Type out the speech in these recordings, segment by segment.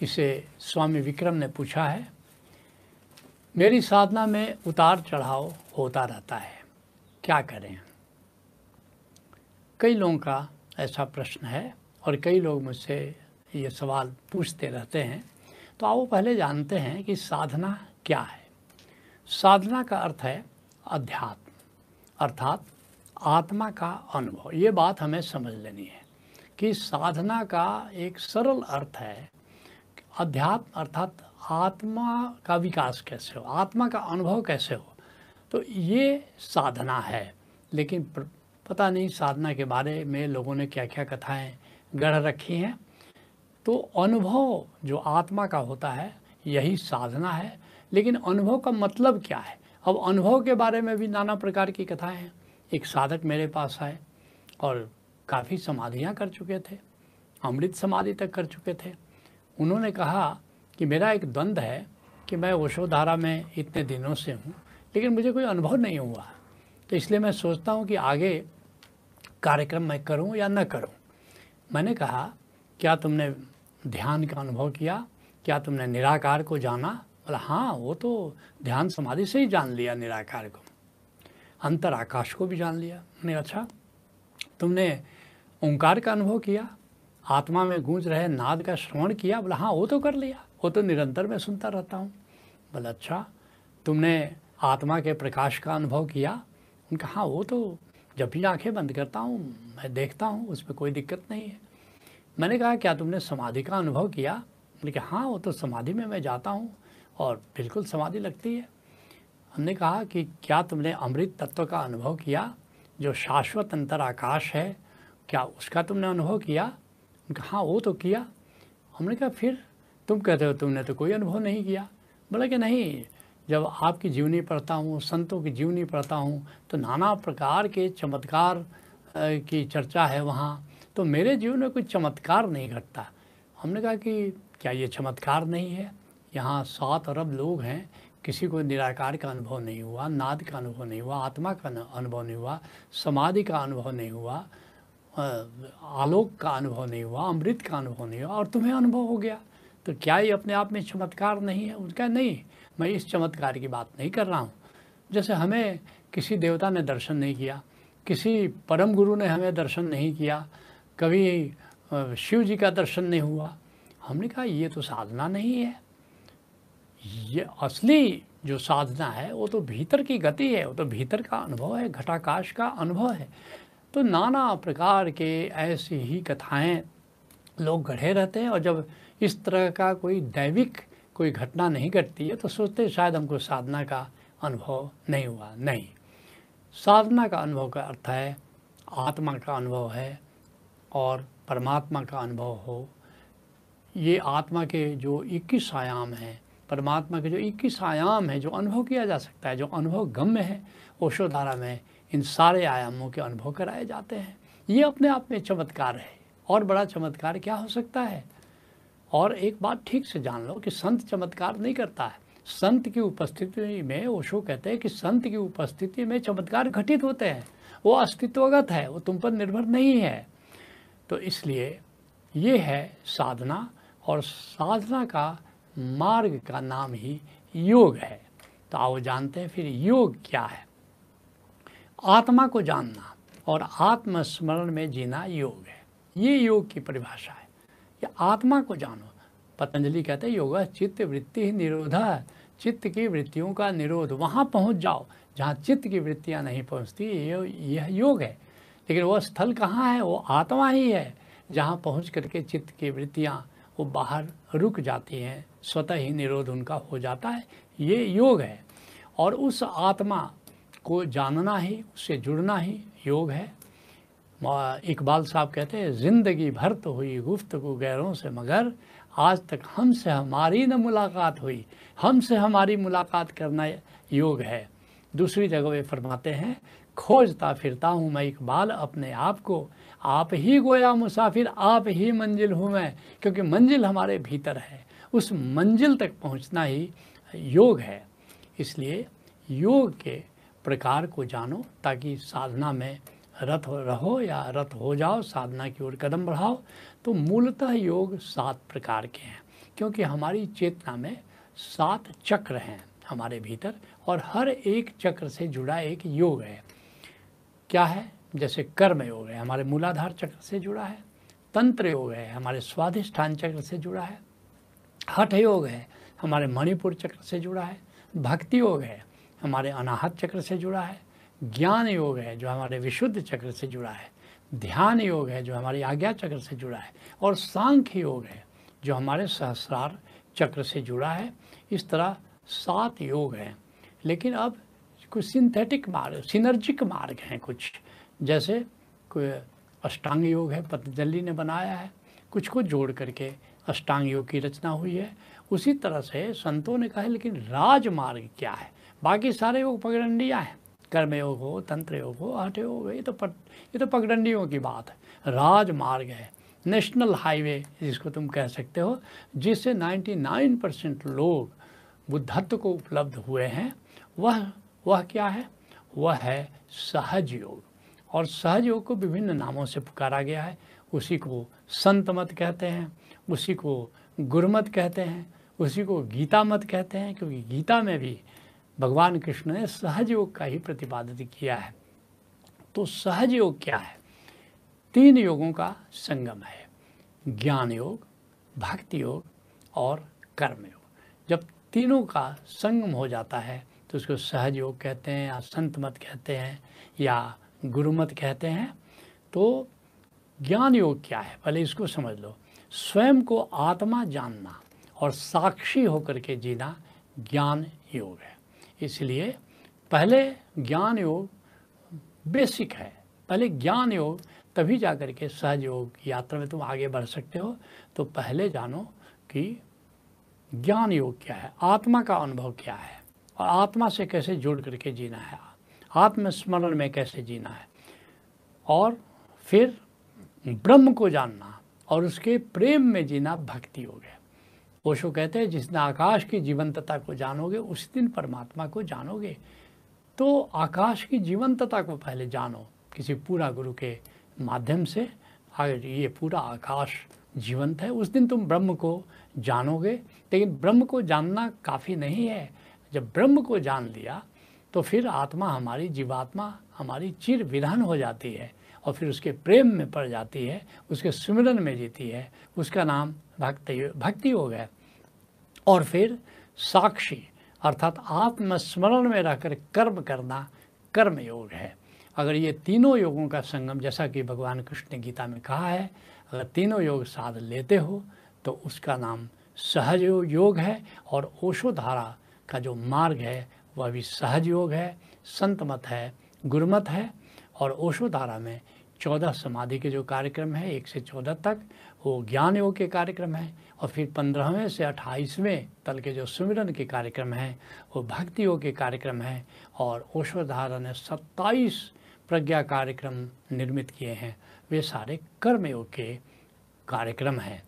इसे स्वामी विक्रम ने पूछा है, मेरी साधना में उतार चढ़ाव होता रहता है, क्या करें? कई लोगों का ऐसा प्रश्न है और कई लोग मुझसे ये सवाल पूछते रहते हैं। तो आओ पहले जानते हैं कि साधना क्या है। साधना का अर्थ है अध्यात्म, अर्थात आत्मा का अनुभव। ये बात हमें समझ लेनी है कि साधना का एक सरल अर्थ है अध्यात्म अर्थात आत्मा का विकास कैसे हो? आत्मा का अनुभव कैसे हो? तो ये साधना है। लेकिन पता नहीं साधना के बारे में लोगों ने क्या क्या कथाएँ गढ़ रखी हैं। तो अनुभव जो आत्मा का होता है, यही साधना है। लेकिन अनुभव का मतलब क्या है? अब अनुभव के बारे में भी नाना प्रकार की कथाएँ हैं। एक साधक मेरे पास आए और काफ़ी समाधियाँ कर चुके थे, अमृत समाधि तक कर चुके थे। उन्होंने कहा कि मेरा एक द्वंद्व है कि मैं ओशोधारा में इतने दिनों से हूँ, लेकिन मुझे कोई अनुभव नहीं हुआ। तो इसलिए मैं सोचता हूँ कि आगे कार्यक्रम मैं करूँ या न करूँ। मैंने कहा, क्या तुमने ध्यान का अनुभव किया? क्या तुमने निराकार को जाना? बोला हाँ वो तो ध्यान समाधि से ही जान लिया, निराकार को। अंतर आकाश को भी जान लिया। मैंने अच्छा तुमने ओंकार का अनुभव किया? आत्मा में गूंज रहे नाद का श्रवण किया, बोला हाँ वो तो कर लिया। वो तो निरंतर मैं सुनता रहता हूँ। बोला अच्छा तुमने आत्मा के प्रकाश का अनुभव किया? उनका हाँ वो तो जब भी आँखें बंद करता हूँ, मैं देखता हूँ उसमें कोई दिक्कत नहीं है। मैंने कहा, क्या तुमने समाधि का अनुभव किया? बोले कि हाँ वो तो समाधि में मैं जाता हूँ और बिल्कुल समाधि लगती है। हमने कहा कि, क्या तुमने अमृत तत्व का अनुभव किया, जो शाश्वत अंतर आकाश है? क्या उसका तुमने अनुभव किया? उनका हाँ वो तो किया। हमने कहा, फिर तुम कहते हो तुमने तो कोई अनुभव नहीं किया। बोला कि, नहीं, जब आपकी जीवनी पढ़ता हूँ, संतों की जीवनी पढ़ता हूँ तो नाना प्रकार के चमत्कार की चर्चा है वहाँ तो मेरे जीवन में कोई चमत्कार नहीं घटता। हमने कहा कि, क्या ये चमत्कार नहीं है? यहाँ सात अरब लोग हैं, किसी को निराकार का अनुभव नहीं हुआ, नाद का अनुभव नहीं हुआ, आत्मा का अनुभव नहीं हुआ, समाधि का अनुभव नहीं हुआ आलोक का अनुभव नहीं हुआ, अमृत का अनुभव नहीं हुआ, और तुम्हें अनुभव हो गया। तो क्या ये अपने आप में चमत्कार नहीं है? उनका नहीं, मैं इस चमत्कार की बात नहीं कर रहा हूँ। जैसे हमें किसी देवता ने दर्शन नहीं किया, किसी परम गुरु ने हमें दर्शन नहीं किया, कभी शिव जी का दर्शन नहीं हुआ, हमने कहा, ये तो साधना नहीं है। ये असली जो साधना है, वो तो भीतर की गति है, वो तो भीतर का अनुभव है, घटाकाश का अनुभव है। तो नाना प्रकार के ऐसी ही कथाएँ लोग गढ़े रहते हैं और जब इस तरह का कोई दैविक कोई घटना नहीं घटती है तो सोचते शायद हमको साधना का अनुभव नहीं हुआ। नहीं। साधना का अनुभव का अर्थ है, आत्मा का अनुभव है और परमात्मा का अनुभव हो। ये आत्मा के जो 21 आयाम हैं, परमात्मा के जो 21 आयाम हैं, जो अनुभव किया जा सकता है, जो अनुभव गम्य है ओशोधारा में इन सारे आयामों के अनुभव कराए जाते हैं। ये अपने आप में चमत्कार है। और बड़ा चमत्कार क्या हो सकता है? और एक बात ठीक से जान लो कि संत चमत्कार नहीं करता है। संत की उपस्थिति में ओशो कहते हैं कि संत की उपस्थिति में चमत्कार घटित होते हैं। वो अस्तित्वगत है, वो तुम पर निर्भर नहीं है। तो इसलिए ये है साधना, और साधना का मार्ग का नाम ही योग है। तो आओ जानते हैं फिर योग क्या है। आत्मा को जानना और आत्मस्मरण में जीना योग है। ये योग की परिभाषा है। ये आत्मा को जानो। पतंजलि कहते हैं, योग चित्त वृत्ति ही निरोधा। चित्त की वृत्तियों का निरोध। वहाँ पहुँच जाओ। जहाँ चित्त की वृत्तियाँ नहीं पहुँचती यह योग है। लेकिन वह स्थल कहाँ है? वो आत्मा ही है। जहाँ पहुँच करके चित्त की वृत्तियाँ, वो बाहर रुक जाती हैं। स्वतः ही निरोध उनका हो जाता है। ये योग है। और उस आत्मा को जानना ही, उससे जुड़ना ही योग है। इकबाल साहब कहते हैं, ज़िंदगी भर तो हुई गुफ्तगु गैरों से मगर, आज तक हमसे हमारी न मुलाकात हुई। हमसे हमारी मुलाकात करना योग है। दूसरी जगह वे फरमाते हैं, खोजता फिरता हूँ मैं इकबाल, अपने आप को। आप ही गोया मुसाफिर, आप ही मंजिल हूँ मैं, क्योंकि मंजिल हमारे भीतर है। उस मंजिल तक पहुँचना ही योग है। इसलिए योग के प्रकार को जानो, ताकि साधना में रत रहो या रत हो जाओ, साधना की ओर कदम बढ़ाओ तो मूलतः योग सात प्रकार के हैं, क्योंकि हमारी चेतना में सात चक्र हैं हमारे भीतर, और हर एक चक्र से जुड़ा एक योग है। क्या है? जैसे कर्म योग है, हमारे मूलाधार चक्र से जुड़ा है, तंत्र योग है, हमारे स्वाधिष्ठान चक्र से जुड़ा है, हठ योग है, हमारे मणिपुर चक्र से जुड़ा है, भक्ति योग है हमारे अनाहत चक्र से जुड़ा है, ज्ञान योग है जो हमारे विशुद्ध चक्र से जुड़ा है, ध्यान योग है जो हमारी आज्ञा चक्र से जुड़ा है, और सांख्य योग है जो हमारे सहस्रार चक्र से जुड़ा है। इस तरह सात योग हैं। लेकिन अब कुछ सिंथेटिक मार्ग सिनर्जिक मार्ग हैं कुछ। जैसे कोई अष्टांग योग है, पतंजलि ने बनाया है, कुछ को जोड़ करके अष्टांग योग की रचना हुई है। उसी तरह से संतों ने कहा है, लेकिन राजमार्ग क्या है? बाकी सारे योग पगडंडियाँ हैं। कर्म योग हो तंत्र योग हो हठ योग हो, ये तो पट, ये तो पगडंडियों की बात है। राजमार्ग है, नेशनल हाईवे, जिसको तुम कह सकते हो, जिससे 99 परसेंट लोग बुद्धत्व को उपलब्ध हुए हैं, वह वह क्या है? वह है सहज योग। और सहज योग को विभिन्न नामों से पुकारा गया है। उसी को संत मत कहते हैं, उसी को गुरमत कहते हैं, उसी को गीता मत कहते हैं, क्योंकि गीता में भी भगवान कृष्ण ने सहज योग का ही प्रतिपादित किया है। तो सहज योग क्या है? तीन योगों का संगम है। ज्ञान योग, भक्ति योग और कर्म योग। जब तीनों का संगम हो जाता है तो उसको सहज योग कहते हैं या संत मत कहते हैं या गुरुमत कहते हैं। तो ज्ञान योग क्या है? पहले इसको समझ लो। स्वयं को आत्मा जानना और साक्षी होकर के जीना ज्ञान योग है। इसलिए पहले ज्ञान योग बेसिक है। पहले ज्ञान योग, तभी जा कर के सहज योग यात्रा में तुम आगे बढ़ सकते हो। तो पहले जानो कि ज्ञान योग क्या है, आत्मा का अनुभव क्या है, और आत्मा से कैसे जुड़ करके जीना है, आत्मस्मरण में कैसे जीना है, और फिर ब्रह्म को जानना, और उसके प्रेम में जीना भक्ति हो गया। ओशो कहते हैं जिस दिन आकाश की जीवंतता को जानोगे, उस दिन परमात्मा को जानोगे। तो आकाश की जीवंतता को पहले जानो, किसी पूरा गुरु के माध्यम से। अगर ये पूरा आकाश जीवंत है, उस दिन तुम ब्रह्म को जानोगे। लेकिन ब्रह्म को जानना काफ़ी नहीं है। जब ब्रह्म को जान लिया तो फिर आत्मा हमारी, जीवात्मा हमारी चिर विधान हो जाती है, और फिर उसके प्रेम में पड़ जाती है, उसके सुमिरन में जीती है। उसका नाम भक्ति भक्ति हो। गया और फिर साक्षी, अर्थात आत्मस्मरण में रहकर कर्म करना कर्म योग है। अगर ये तीनों योगों का संगम, जैसा कि भगवान कृष्ण ने गीता में कहा है, अगर तीनों योग साध लेते हो तो उसका नाम सहज योग है और ओशोधारा का जो मार्ग है, वह भी सहज योग है, संत मत है, गुरुमत है। और ओशोधारा में चौदह समाधि के जो कार्यक्रम है, एक से चौदह तक वो ज्ञान योग के कार्यक्रम हैं और फिर पंद्रहवें से अट्ठाईसवें तल के जो सुमिरन के कार्यक्रम हैं, वो भक्ति योग के कार्यक्रम हैं और ओशोधारा ने सत्ताईस प्रज्ञा कार्यक्रम निर्मित किए हैं। वे सारे कर्मयोग के कार्यक्रम हैं।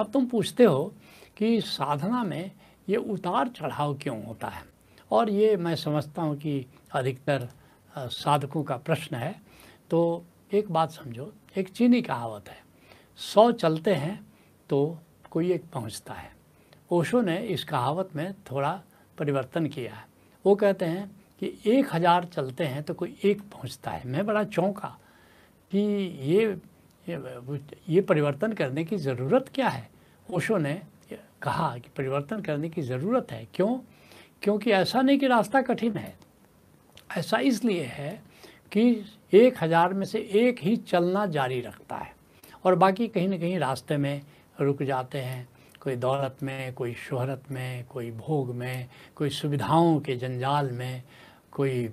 अब तुम पूछते हो कि साधना में ये उतार चढ़ाव क्यों होता है? और ये मैं समझता हूँ कि अधिकतर साधकों का प्रश्न है। तो एक बात समझो, एक चीनी कहावत है सौ चलते हैं तो कोई एक पहुँचता है। ओशो ने इस कहावत में थोड़ा परिवर्तन किया है। वो कहते हैं कि एक हज़ार चलते हैं तो कोई एक पहुँचता है। मैं बड़ा चौंका कि ये ये, परिवर्तन करने की ज़रूरत क्या है? ओशो ने कहा कि परिवर्तन करने की ज़रूरत है। क्यों? क्योंकि ऐसा नहीं कि रास्ता कठिन है। ऐसा इसलिए है कि एक हज़ार में से एक ही चलना जारी रखता है। और बाकी कहीं ना कहीं रास्ते में रुक जाते हैं। कोई दौलत में, कोई शोहरत में, कोई भोग में, कोई सुविधाओं के जंजाल में, कोई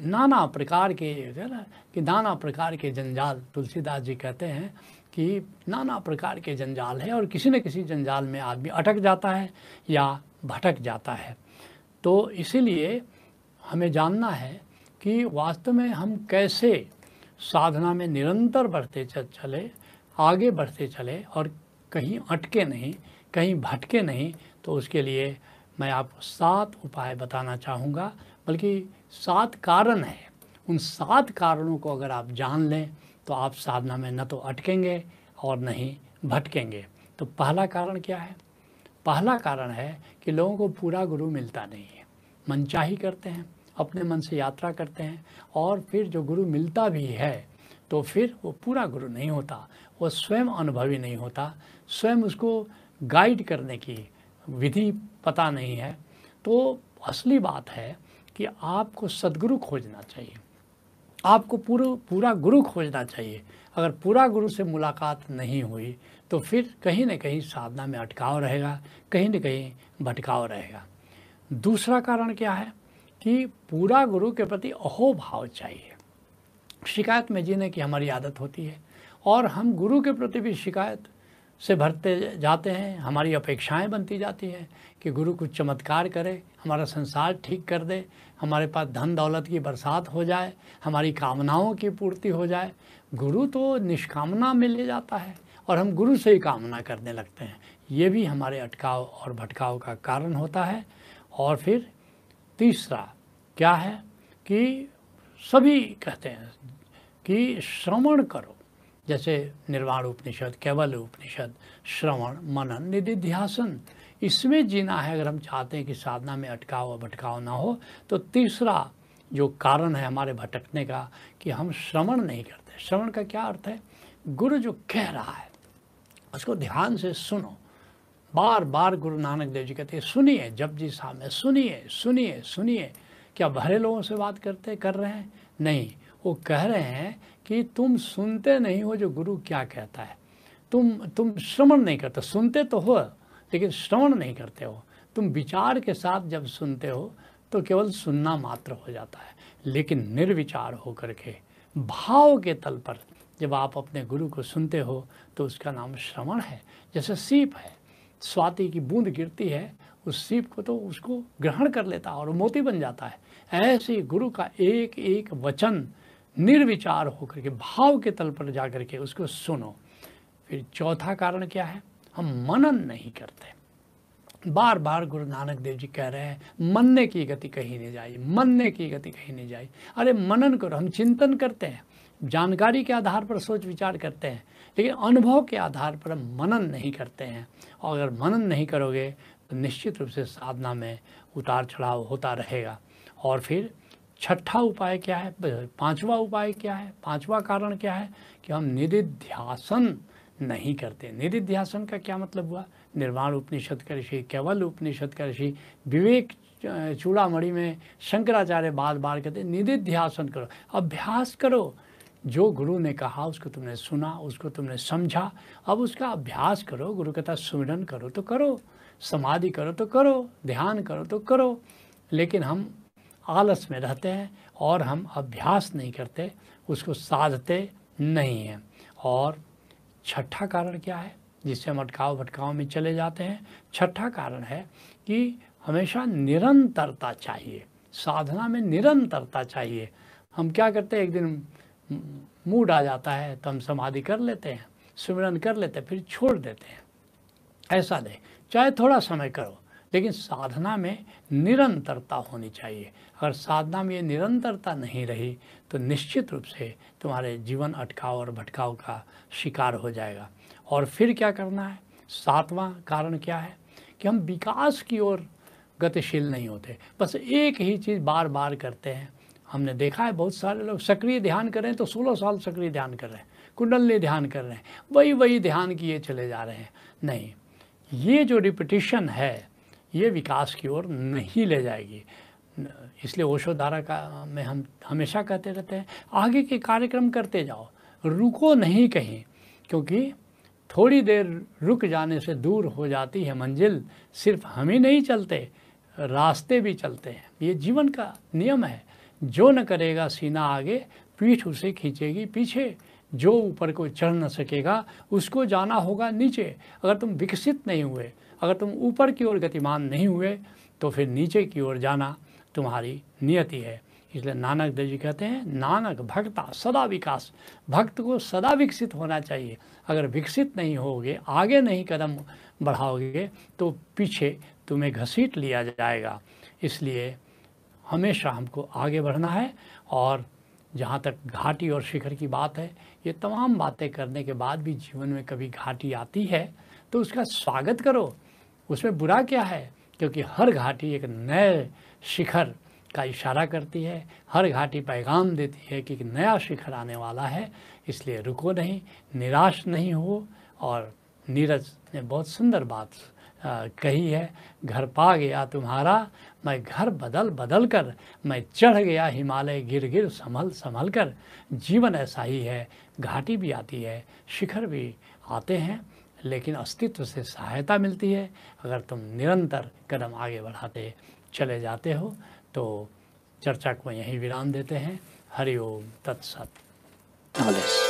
नाना प्रकार के है ना, कि नाना प्रकार के जंजाल। तुलसीदास जी कहते हैं कि नाना प्रकार के जंजाल है और किसी न किसी जंजाल में आदमी अटक जाता है या भटक जाता है। तो इसीलिए हमें जानना है कि वास्तव में हम कैसे साधना में निरंतर बढ़ते चले, आगे बढ़ते चले और कहीं अटके नहीं, कहीं भटके नहीं तो उसके लिए मैं आपको सात उपाय बताना चाहूँगा। बल्कि सात कारण है। उन सात कारणों को अगर आप जान लें तो आप साधना में न तो अटकेंगे और नहीं भटकेंगे। तो पहला कारण क्या है? पहला कारण है कि लोगों को पूरा गुरु मिलता नहीं है। मनचाही करते हैं। अपने मन से यात्रा करते हैं और फिर जो गुरु मिलता भी है तो फिर वो पूरा गुरु नहीं होता, वो स्वयं अनुभवी नहीं होता। स्वयं उसको गाइड करने की विधि पता नहीं है। तो असली बात है कि आपको सदगुरु खोजना चाहिए। आपको पूरा पूरा गुरु खोजना चाहिए। अगर पूरा गुरु से मुलाकात नहीं हुई तो फिर कहीं न कहीं साधना में अटकाव रहेगा, कहीं न कहीं भटकाव रहेगा। दूसरा कारण क्या है? कि पूरा गुरु के प्रति अहोभाव चाहिए। शिकायत में जीने की हमारी आदत होती है और हम गुरु के प्रति भी शिकायत से भरते जाते हैं, हमारी अपेक्षाएँ बनती जाती हैं कि गुरु कुछ चमत्कार करे, हमारा संसार ठीक कर दे, हमारे पास धन दौलत की बरसात हो जाए, हमारी कामनाओं की पूर्ति हो जाए। गुरु तो निष्कामना में ले जाता है और हम गुरु से ही कामना करने लगते हैं। ये भी हमारे अटकाव और भटकाव का कारण होता है। और फिर तीसरा क्या है कि सभी कहते हैं कि श्रवण करो। जैसे निर्वाण उपनिषद, केवल उपनिषद, श्रवण, मनन, निधिध्यासन, इसमें जीना है अगर हम चाहते हैं कि साधना में अटकाव और भटकाव ना हो तो तीसरा जो कारण है हमारे भटकने का कि हम श्रवण नहीं करते। श्रवण का क्या अर्थ है? गुरु जो कह रहा है, उसको ध्यान से सुनो। बार बार गुरु नानक देव जी कहते हैं, सुनिए जब जी में सुनिए सुनिए सुनिए। क्या भरे लोगों से बात करते, कर रहे हैं? नहीं। वो कह रहे हैं कि तुम सुनते नहीं हो जो गुरु क्या कहता है। तुम तुम श्रवण नहीं करते। सुनते तो हो, लेकिन श्रवण नहीं करते हो। तुम विचार के साथ जब सुनते हो तो केवल सुनना मात्र हो जाता है। लेकिन निर्विचार हो करके भाव के तल पर जब आप अपने गुरु को सुनते हो तो उसका नाम श्रवण है। जैसे सीप है। स्वाति की बूंद गिरती है, उस सीप को तो उसको ग्रहण कर लेता है और मोती बन जाता है। ऐसे गुरु का एक एक वचन निर्विचार होकर के, भाव के तल पर जा के उसको सुनो। फिर चौथा कारण क्या है? हम मनन नहीं करते। बार बार गुरु नानक देव जी कह रहे हैं, मनने की गति कहीं नहीं जाए मनने की गति कहीं नहीं जाए अरे, मनन करो हम चिंतन करते हैं, जानकारी के आधार पर सोच विचार करते हैं, लेकिन अनुभव के आधार पर हम मनन नहीं करते हैं। और अगर मनन नहीं करोगे तो निश्चित रूप से साधना में उतार चढ़ाव होता रहेगा। और फिर छठा उपाय क्या है? पांचवा उपाय क्या है? पांचवा कारण क्या है? कि हम निधिध्यासन नहीं करते। निधिध्यासन का क्या मतलब हुआ? निर्माण उपनिषद का ऋषि केवल उपनिषद का ऋषि विवेक चूड़ामणि में शंकराचार्य बार बार कहते निधिध्यासन करो। अभ्यास करो। जो गुरु ने कहा, उसको तुमने सुना, उसको तुमने समझा। अब उसका अभ्यास करो, गुरु कथा सुमिरन करो तो करो, समाधि करो तो करो, ध्यान करो तो करो। लेकिन हम आलस में रहते हैं और हम अभ्यास नहीं करते, उसको साधते नहीं हैं। और छठा कारण क्या है? जिससे हम अटकाव भटकाव में चले जाते हैं। छठा कारण है कि हमेशा निरंतरता चाहिए। साधना में निरंतरता चाहिए। हम क्या करते हैं? एक दिन मूड आ जाता है तो हम समाधि कर लेते हैं सुमिरन कर लेते हैं, फिर छोड़ देते हैं। ऐसा नहीं। चाहे थोड़ा समय करो। लेकिन साधना में निरंतरता होनी चाहिए। अगर साधना में ये निरंतरता नहीं रही तो निश्चित रूप से तुम्हारे जीवन अटकाव और भटकाव का शिकार हो जाएगा। और फिर क्या करना है? सातवां कारण क्या है? कि हम विकास की ओर गतिशील नहीं होते। बस एक ही चीज़ बार बार करते हैं। हमने देखा है बहुत सारे लोग सक्रिय ध्यान कर रहे हैं तो 16 साल सक्रिय ध्यान कर रहे हैं, कुंडली ध्यान कर रहे हैं वही वही ध्यान किए चले जा रहे हैं। नहीं, ये जो रिपीटिशन है ये विकास की ओर नहीं ले जाएगी। इसलिए ओशो धारा का में हम हमेशा कहते रहते हैं, आगे के कार्यक्रम करते जाओ, रुको नहीं कहीं, क्योंकि थोड़ी देर रुक जाने से दूर हो जाती है मंजिल, सिर्फ़ हम ही नहीं चलते, रास्ते भी चलते हैं। ये जीवन का नियम है। जो न करेगा सीना आगे, पीठ उसे खींचेगी पीछे। जो ऊपर को चढ़ न सकेगा, उसको जाना होगा नीचे। अगर तुम विकसित नहीं हुए अगर तुम ऊपर की ओर गतिमान नहीं हुए तो फिर नीचे की ओर जाना तुम्हारी नियति है। इसलिए नानक देव जी कहते हैं, नानक भक्ता, सदा विकास। भक्त को सदा विकसित होना चाहिए। अगर विकसित नहीं होगे, आगे नहीं कदम बढ़ाओगे तो पीछे तुम्हें घसीट लिया जाएगा। इसलिए हमेशा हमको आगे बढ़ना है और जहाँ तक घाटी और शिखर की बात है, ये तमाम बातें करने के बाद भी जीवन में कभी घाटी आती है तो उसका स्वागत करो। उसमें बुरा क्या है? क्योंकि हर घाटी एक नए शिखर का इशारा करती है, हर घाटी पैगाम देती है कि एक नया शिखर आने वाला है, इसलिए रुको नहीं, निराश नहीं हो। और नीरज ने बहुत सुंदर बात कही है, घर पा गया तुम्हारा, मैं घर बदल बदल कर, मैं चढ़ गया हिमालय गिर गिर संभल संभल कर। जीवन ऐसा ही है, घाटी भी आती है, शिखर भी आते हैं लेकिन अस्तित्व से सहायता मिलती है। अगर तुम निरंतर कदम आगे बढ़ाते चले जाते हो तो चर्चा को यहीं विराम देते हैं। हरिओम, तत्सत। नॉलेज